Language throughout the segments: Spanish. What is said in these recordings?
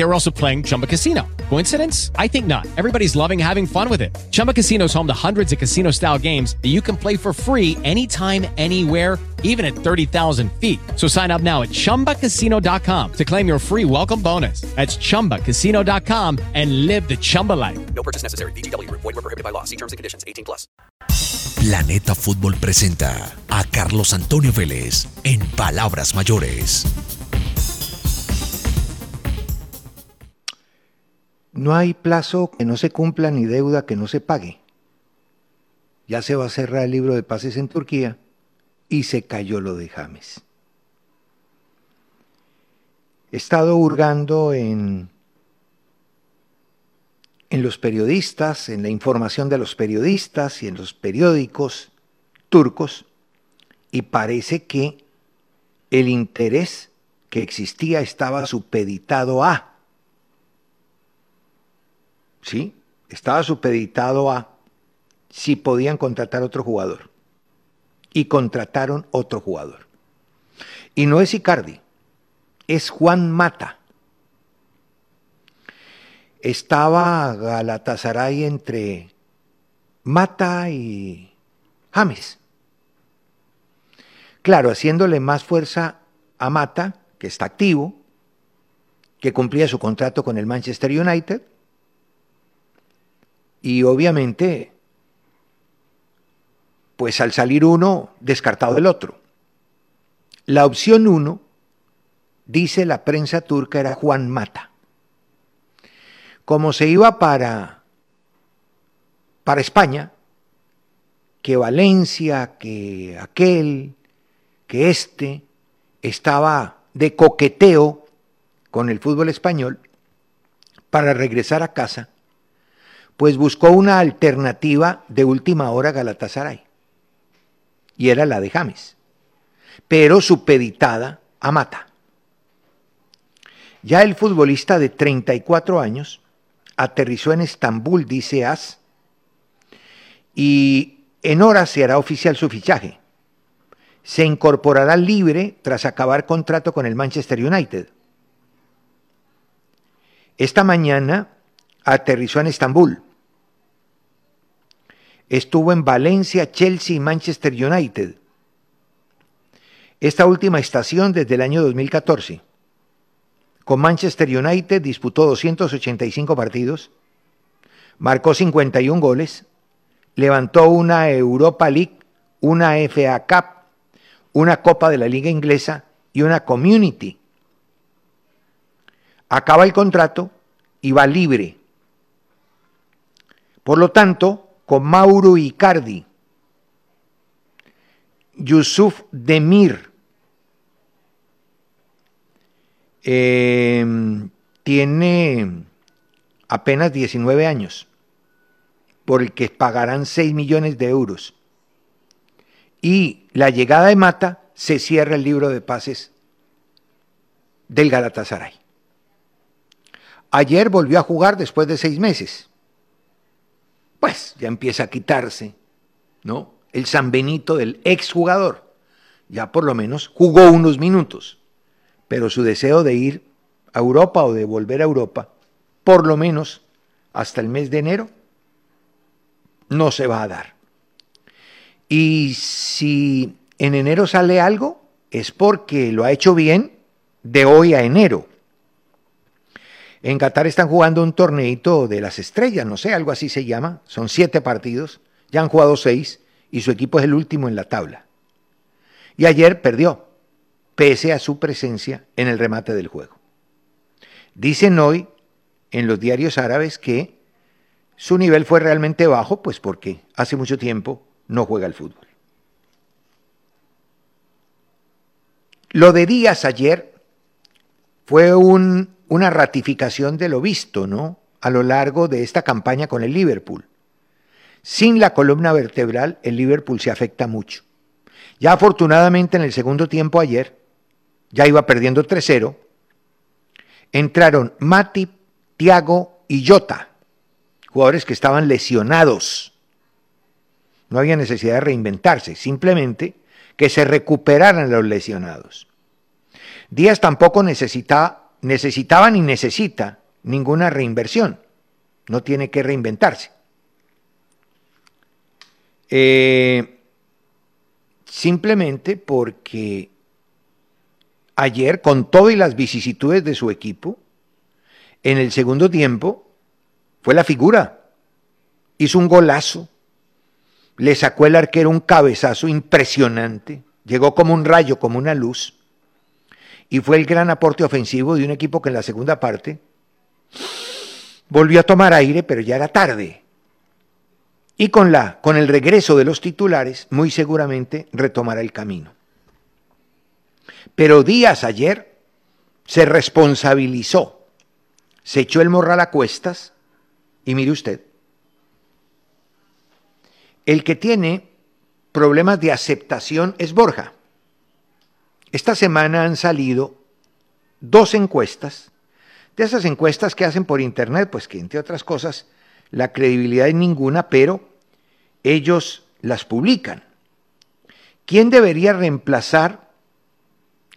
They were also playing Chumba Casino. Coincidence? I think not. Everybody's loving having fun with it. Chumba Casino is home to hundreds of casino-style games that you can play for free anytime, anywhere even at 30,000 feet. So sign up now at ChumbaCasino.com to claim your free welcome bonus. That's ChumbaCasino.com and live the Chumba life. No purchase necessary. BGW. Void were prohibited by law. See terms and conditions. 18 plus. Planeta Fútbol presenta a Carlos Antonio Vélez en Palabras Mayores. No hay plazo que no se cumpla ni deuda que no se pague. Ya se va a cerrar el libro de pases en Turquía y se cayó lo de James. He estado hurgando en, en los periodistas, en la información de los periodistas y en los periódicos turcos, y parece que el interés que existía estaba supeditado a. ¿Sí? Estaba supeditado a si podían contratar otro jugador y contrataron otro jugador. Y no es Icardi, es Juan Mata. Estaba Galatasaray entre Mata y James. Claro, haciéndole más fuerza a Mata, que está activo, que cumplía su contrato con el Manchester United, y obviamente pues al salir uno, descartado el otro. La opción uno, dice la prensa turca, era Juan Mata. Como se iba para, para España, que Valencia, que aquel, que este, estaba de coqueteo con el fútbol español, para regresar a casa, pues buscó una alternativa de última hora Galatasaray y era la de James, pero supeditada a Mata. Ya el futbolista de 34 años aterrizó en Estambul, dice As, y en horas se hará oficial su fichaje. Se incorporará libre tras acabar contrato con el Manchester United. Esta mañana aterrizó en Estambul estuvo en Valencia, Chelsea y Manchester United. Esta última estación desde el año 2014. Con Manchester United disputó 285 partidos, marcó 51 goles, levantó una Europa League, una FA Cup, una Copa de la Liga Inglesa y una Community. Acaba el contrato y va libre. Por lo tanto, con Mauro Icardi, Yusuf Demir, eh, tiene apenas 19 años, por el que pagarán 6 millones de euros. Y la llegada de Mata se cierra el libro de pases del Galatasaray. Ayer volvió a jugar después de seis meses pues ya empieza a quitarse, ¿no? El San Benito del exjugador. Ya por lo menos jugó unos minutos, pero su deseo de ir a Europa o de volver a Europa, por lo menos hasta el mes de enero, no se va a dar. Y si en enero sale algo, es porque lo ha hecho bien de hoy a enero. En Qatar están jugando un torneito de las estrellas, no sé, algo así se llama. Son siete partidos, ya han jugado seis y su equipo es el último en la tabla. Y ayer perdió, pese a su presencia en el remate del juego. Dicen hoy en los diarios árabes que su nivel fue realmente bajo, pues porque hace mucho tiempo no juega al fútbol. Lo de Díaz ayer fue un, una ratificación de lo visto, ¿no? A lo largo de esta campaña con el Liverpool. Sin la columna vertebral, el Liverpool se afecta mucho. Ya afortunadamente en el segundo tiempo ayer, ya iba perdiendo 3-0, entraron Mati, Tiago y Jota, jugadores que estaban lesionados. No había necesidad de reinventarse, simplemente que se recuperaran los lesionados. Díaz tampoco necesitaba, necesitaba ni necesita ninguna reinversión. No tiene que reinventarse. Eh, simplemente porque ayer, con todo y las vicisitudes de su equipo, en el segundo tiempo fue la figura. Hizo un golazo, le sacó el arquero un cabezazo impresionante, llegó como un rayo, como una luz, y fue el gran aporte ofensivo de un equipo que en la segunda parte volvió a tomar aire, pero ya era tarde. Y con, la, con el regreso de los titulares, muy seguramente retomará el camino. Pero Díaz ayer se responsabilizó, se echó el morral a cuestas, y mire usted, el que tiene problemas de aceptación es Borja. Esta semana han salido dos encuestas, de esas encuestas que hacen por internet, pues que entre otras cosas la credibilidad es ninguna, pero ellos las publican. ¿Quién debería reemplazar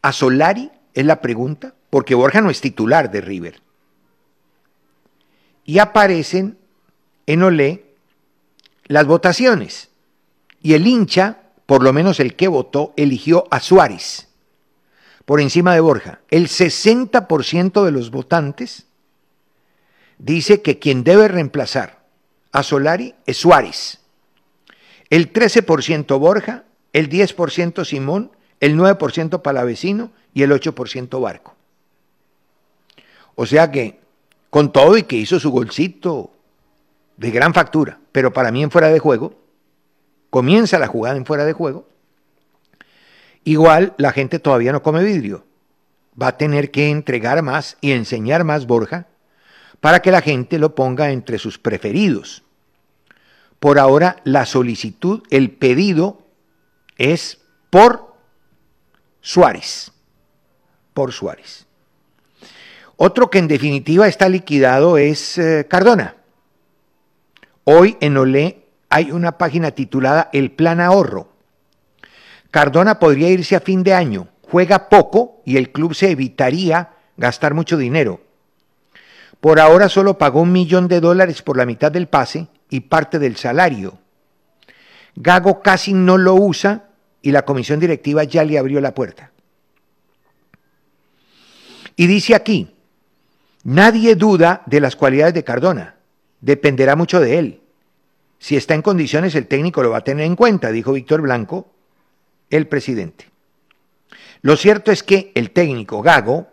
a Solari? Es la pregunta, porque Borja no es titular de River. Y aparecen en Olé las votaciones. Y el hincha, por lo menos el que votó, eligió a Suárez por encima de Borja. El 60% de los votantes dice que quien debe reemplazar a Solari es Suárez. El 13% Borja, el 10% Simón, el 9% Palavecino y el 8% Barco. O sea que, con todo y que hizo su golcito de gran factura, pero para mí en fuera de juego, comienza la jugada en fuera de juego, igual la gente todavía no come vidrio. Va a tener que entregar más y enseñar más Borja para que la gente lo ponga entre sus preferidos. Por ahora la solicitud, el pedido es por Suárez, por Suárez. Otro que en definitiva está liquidado es eh, Cardona. Hoy en Olé hay una página titulada El Plan Ahorro. Cardona podría irse a fin de año, juega poco y el club se evitaría gastar mucho dinero. Por ahora solo pagó un millón de dólares por la mitad del pase y parte del salario. Gago casi no lo usa y la comisión directiva ya le abrió la puerta. Y dice aquí, nadie duda de las cualidades de Cardona dependerá mucho de él. Si está en condiciones, el técnico lo va a tener en cuenta, dijo Víctor Blanco, el presidente. Lo cierto es que el técnico Gago,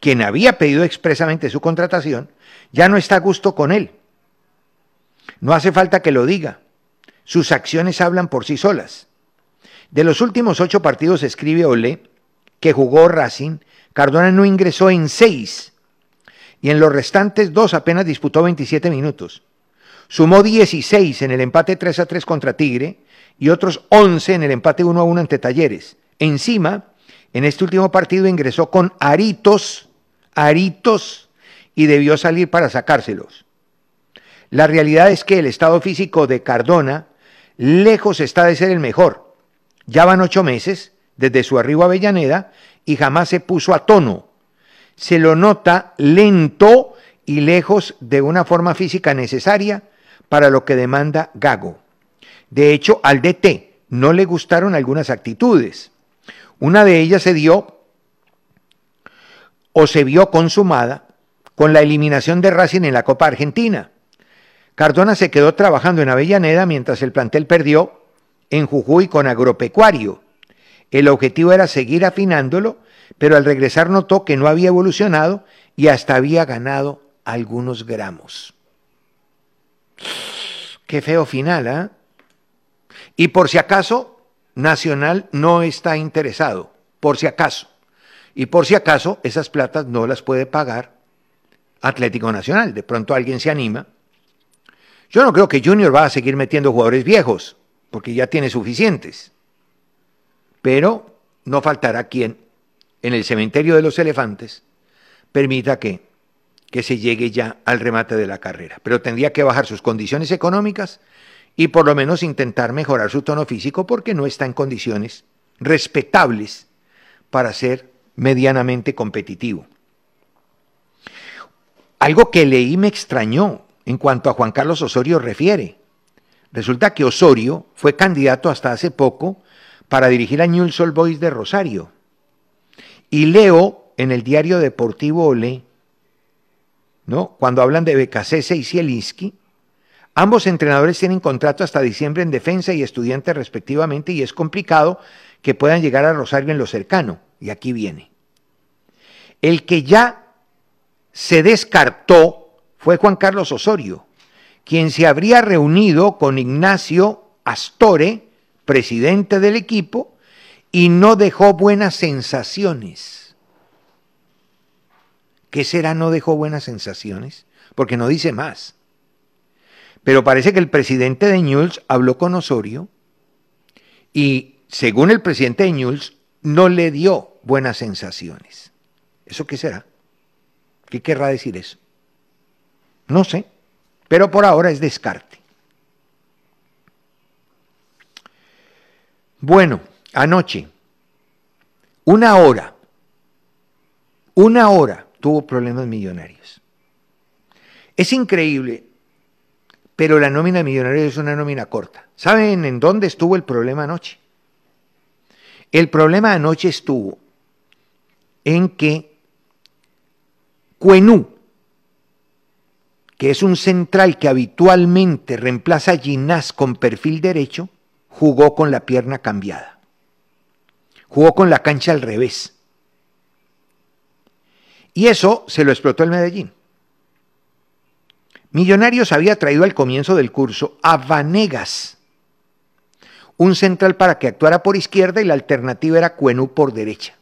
quien había pedido expresamente su contratación, ya no está a gusto con él. No hace falta que lo diga. Sus acciones hablan por sí solas. De los últimos ocho partidos escribe Ole que jugó Racing, Cardona no ingresó en seis y en los restantes dos apenas disputó 27 minutos. Sumó 16 en el empate 3 a 3 contra Tigre y otros 11 en el empate 1 a 1 ante Talleres. Encima, en este último partido ingresó con aritos, aritos, y debió salir para sacárselos. La realidad es que el estado físico de Cardona lejos está de ser el mejor. Ya van ocho meses desde su arribo a Avellaneda y jamás se puso a tono se lo nota lento y lejos de una forma física necesaria para lo que demanda Gago. De hecho, al DT no le gustaron algunas actitudes. Una de ellas se dio o se vio consumada con la eliminación de Racing en la Copa Argentina. Cardona se quedó trabajando en Avellaneda mientras el plantel perdió en Jujuy con Agropecuario. El objetivo era seguir afinándolo pero al regresar notó que no había evolucionado y hasta había ganado algunos gramos. Qué feo final, ¿ah? Y por si acaso, Nacional no está interesado, por si acaso. Y por si acaso, esas platas no las puede pagar Atlético Nacional. De pronto alguien se anima. Yo no creo que Junior va a seguir metiendo jugadores viejos, porque ya tiene suficientes. Pero no faltará quien, en el cementerio de los elefantes, permita que, que se llegue ya al remate de la carrera. Pero tendría que bajar sus condiciones económicas y por lo menos intentar mejorar su tono físico porque no está en condiciones respetables para ser medianamente competitivo. Algo que leí me extrañó en cuanto a Juan Carlos Osorio refiere. Resulta que Osorio fue candidato hasta hace poco para dirigir a Newell's Old Boys de Rosario. Y leo en el diario deportivo Olé, ¿no? cuando hablan de Becasese y Zielinski, ambos entrenadores tienen contrato hasta diciembre en defensa y estudiantes respectivamente y es complicado que puedan llegar a Rosario en lo cercano. Y aquí viene. El que ya se descartó fue Juan Carlos Osorio, quien se habría reunido con Ignacio Astore, presidente del equipo, y no dejó buenas sensaciones. ¿Qué será no dejó buenas sensaciones? Porque no dice más. Pero parece que el presidente de Newell's habló con Osorio y, según el presidente de Newell's, no le dio buenas sensaciones. ¿Eso qué será? ¿Qué querrá decir eso? No sé, pero por ahora es descarte. Bueno, anoche, una hora, una hora tuvo problemas millonarios. Es increíble, pero la nómina millonaria es una nómina corta. ¿Saben en dónde estuvo el problema anoche? El problema anoche estuvo en que Cuenú, que es un central que habitualmente reemplaza a Ginás con perfil derecho, jugó con la pierna cambiada. Jugó con la cancha al revés. Y eso se lo explotó el Medellín. Millonarios había traído al comienzo del curso a Vanegas, un central para que actuara por izquierda y la alternativa era Cuenú por derecha.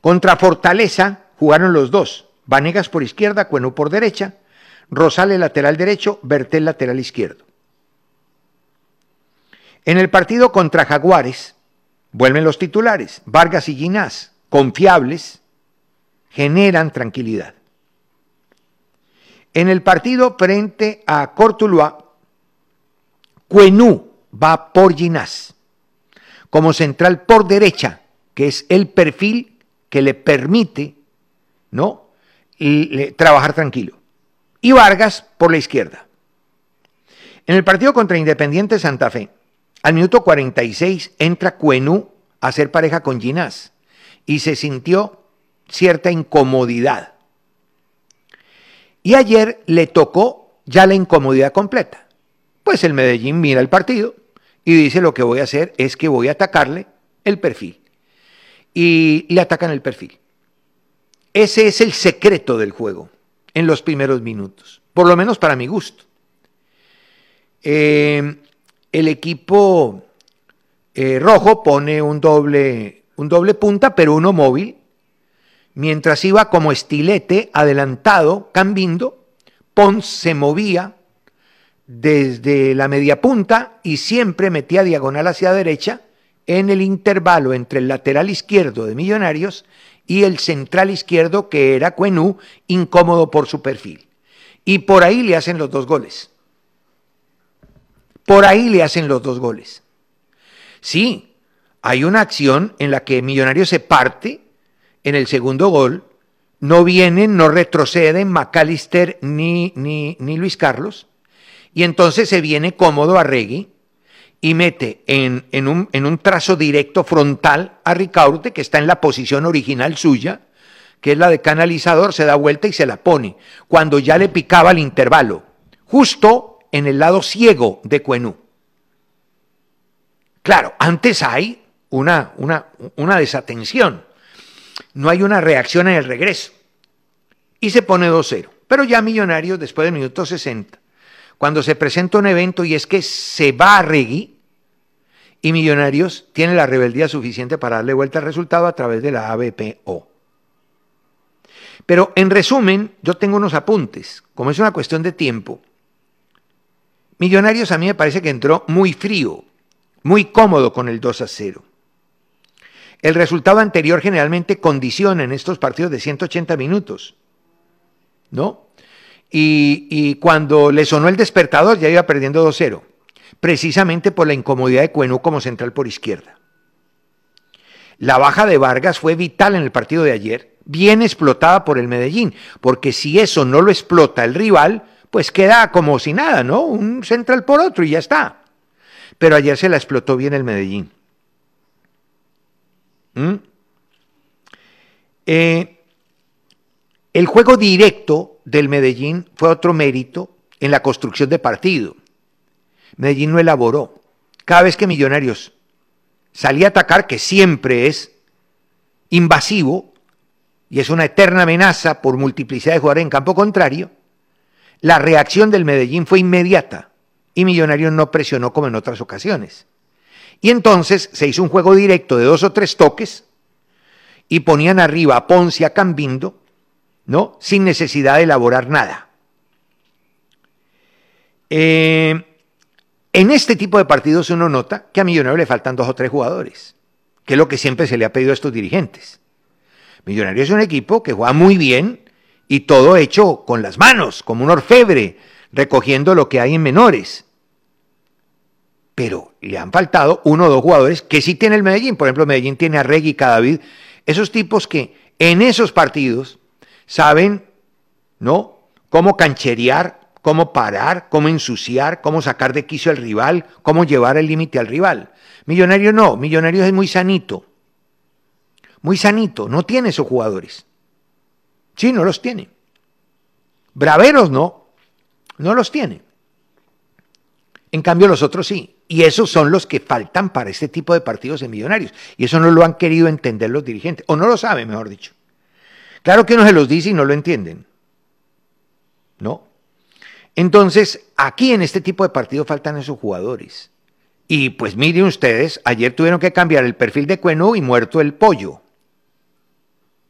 Contra Fortaleza jugaron los dos, Vanegas por izquierda, Cuenú por derecha, Rosales lateral derecho, Bertel lateral izquierdo. En el partido contra Jaguares, vuelven los titulares, Vargas y Ginás, confiables, generan tranquilidad. En el partido frente a Cortuluá, Cuenú va por Ginás, como central por derecha, que es el perfil que le permite ¿no? Trabajar tranquilo. Y Vargas por la izquierda. En el partido contra Independiente Santa Fe, al minuto 46 entra Cuenú a hacer pareja con Ginás y se sintió cierta incomodidad. Y ayer le tocó ya la incomodidad completa. Pues el Medellín mira el partido y dice lo que voy a hacer es que voy a atacarle el perfil. Y le atacan el perfil. Ese es el secreto del juego en los primeros minutos, por lo menos para mi gusto. Eh, el equipo eh, rojo pone un doble, un doble punta, pero uno móvil, mientras iba como estilete adelantado, cambiando, Pons se movía desde la media punta y siempre metía diagonal hacia derecha en el intervalo entre el lateral izquierdo de Millonarios y el central izquierdo, que era Cuenú, incómodo por su perfil. Y por ahí le hacen los dos goles. Por ahí le hacen los dos goles. Sí, hay una acción en la que Millonario se parte en el segundo gol, no vienen, no retroceden McAllister ni, ni, Luis Carlos, y entonces se viene cómodo a Regui y mete en, un, en, un, trazo directo frontal a Ricaurte, que está en la posición original suya, que es la de canalizador, se da vuelta y se la pone, cuando ya le picaba el intervalo, justo en el lado ciego de Cuenú. Claro, antes hay una, una, una desatención, no hay una reacción en el regreso, y se pone 2-0. Pero ya Millonarios, después del minuto 60, cuando se presenta un evento y es que se va a Regui, y Millonarios tiene la rebeldía suficiente para darle vuelta al resultado a través de la ABPO. Pero en resumen, yo tengo unos apuntes. Como es una cuestión de tiempo, Millonarios a mí me parece que entró muy frío, muy cómodo con el 2 a 0. El resultado anterior generalmente condiciona en estos partidos de 180 minutos, ¿no? Y, cuando le sonó el despertador ya iba perdiendo 2-0 precisamente por la incomodidad de Cuenú como central por izquierda. La baja de Vargas fue vital en el partido de ayer, bien explotada por el Medellín, porque si eso no lo explota el rival, pues queda como si nada, ¿no? Un central por otro y ya está. Pero ayer se la explotó bien el Medellín. ¿Mm? Eh, el juego directo del Medellín fue otro mérito en la construcción de partido. Medellín no elaboró. Cada vez que Millonarios salía a atacar, que siempre es invasivo y es una eterna amenaza por multiplicidad de jugadores en campo contrario, la reacción del Medellín fue inmediata y Millonarios no presionó como en otras ocasiones. Y entonces se hizo un juego directo de dos o tres toques y ponían arriba a Ponce a Cambindo, ¿no? Sin necesidad de elaborar nada. Eh, en este tipo de partidos uno nota que a Millonarios le faltan dos o tres jugadores, que es lo que siempre se le ha pedido a estos dirigentes. Millonarios es un equipo que juega muy bien y todo hecho con las manos, como un orfebre, recogiendo lo que hay en menores. Pero le han faltado uno o dos jugadores que sí tiene el Medellín. Por ejemplo, Medellín tiene a Regui Cadavid. Esos tipos que en esos partidos saben, ¿no? Cómo cancherear cómo parar, cómo ensuciar, cómo sacar de quicio al rival, cómo llevar el límite al rival. Millonario no, Millonario es muy sanito. Muy sanito, no tiene esos jugadores. Sí, no los tiene. Braveros no, no los tiene. En cambio los otros sí. Y esos son los que faltan para este tipo de partidos en Millonarios. Y eso no lo han querido entender los dirigentes, o no lo saben, mejor dicho. Claro que uno se los dice y no lo entienden. ¿No? Entonces, aquí en este tipo de partido faltan esos jugadores. Y pues miren ustedes, ayer tuvieron que cambiar el perfil de Cueno y muerto el pollo.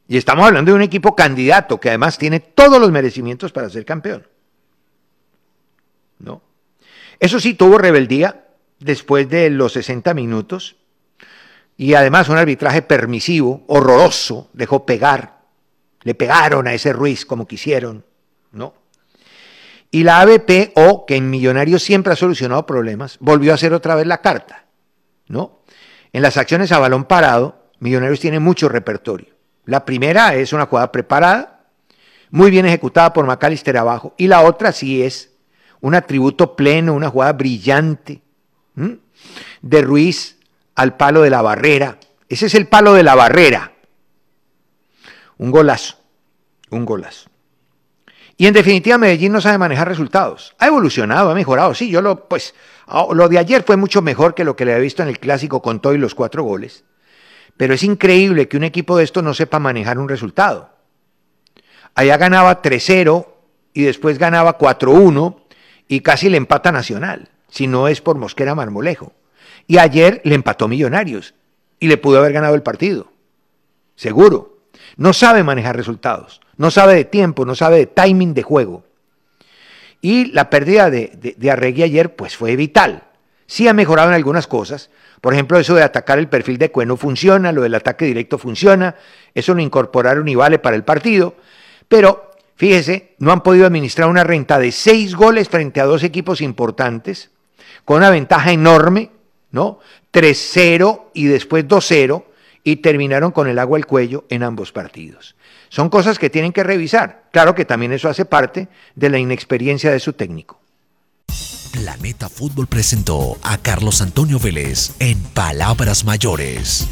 Y estamos hablando de un equipo candidato que además tiene todos los merecimientos para ser campeón. ¿No? Eso sí, tuvo rebeldía después de los 60 minutos. Y además un arbitraje permisivo, horroroso, dejó pegar. Le pegaron a ese Ruiz como quisieron, ¿no? Y la ABPO, que en Millonarios siempre ha solucionado problemas, volvió a hacer otra vez la carta, ¿no? En las acciones a balón parado, Millonarios tiene mucho repertorio. La primera es una jugada preparada, muy bien ejecutada por Macalister abajo, y la otra sí es un atributo pleno, una jugada brillante de Ruiz al palo de la barrera. Ese es el palo de la barrera. Un golazo, un golazo. Y en definitiva, Medellín no sabe manejar resultados. Ha evolucionado, ha mejorado. Sí, yo lo, pues, ah, lo de ayer fue mucho mejor que lo que le había visto en el clásico con todo y los cuatro goles. Pero es increíble que un equipo de esto no sepa manejar un resultado. Allá ganaba 3-0 y después ganaba 4-1 y casi le empata Nacional, si no es por Mosquera Marmolejo. Y ayer le empató Millonarios y le pudo haber ganado el partido. Seguro. No sabe manejar resultados no sabe de tiempo, no sabe de timing de juego. Y la pérdida de, de, Arregui ayer pues fue vital. Sí ha mejorado en algunas cosas. Por ejemplo, eso de atacar el perfil de Cueno funciona, lo del ataque directo funciona, eso lo incorporaron y vale para el partido. Pero fíjese, no han podido administrar una renta de seis goles frente a dos equipos importantes, con una ventaja enorme, ¿no? 3-0 y después 2-0, y terminaron con el agua al cuello en ambos partidos. Son cosas que tienen que revisar. Claro que también eso hace parte de la inexperiencia de su técnico. Planeta Fútbol presentó a Carlos Antonio Vélez en Palabras Mayores.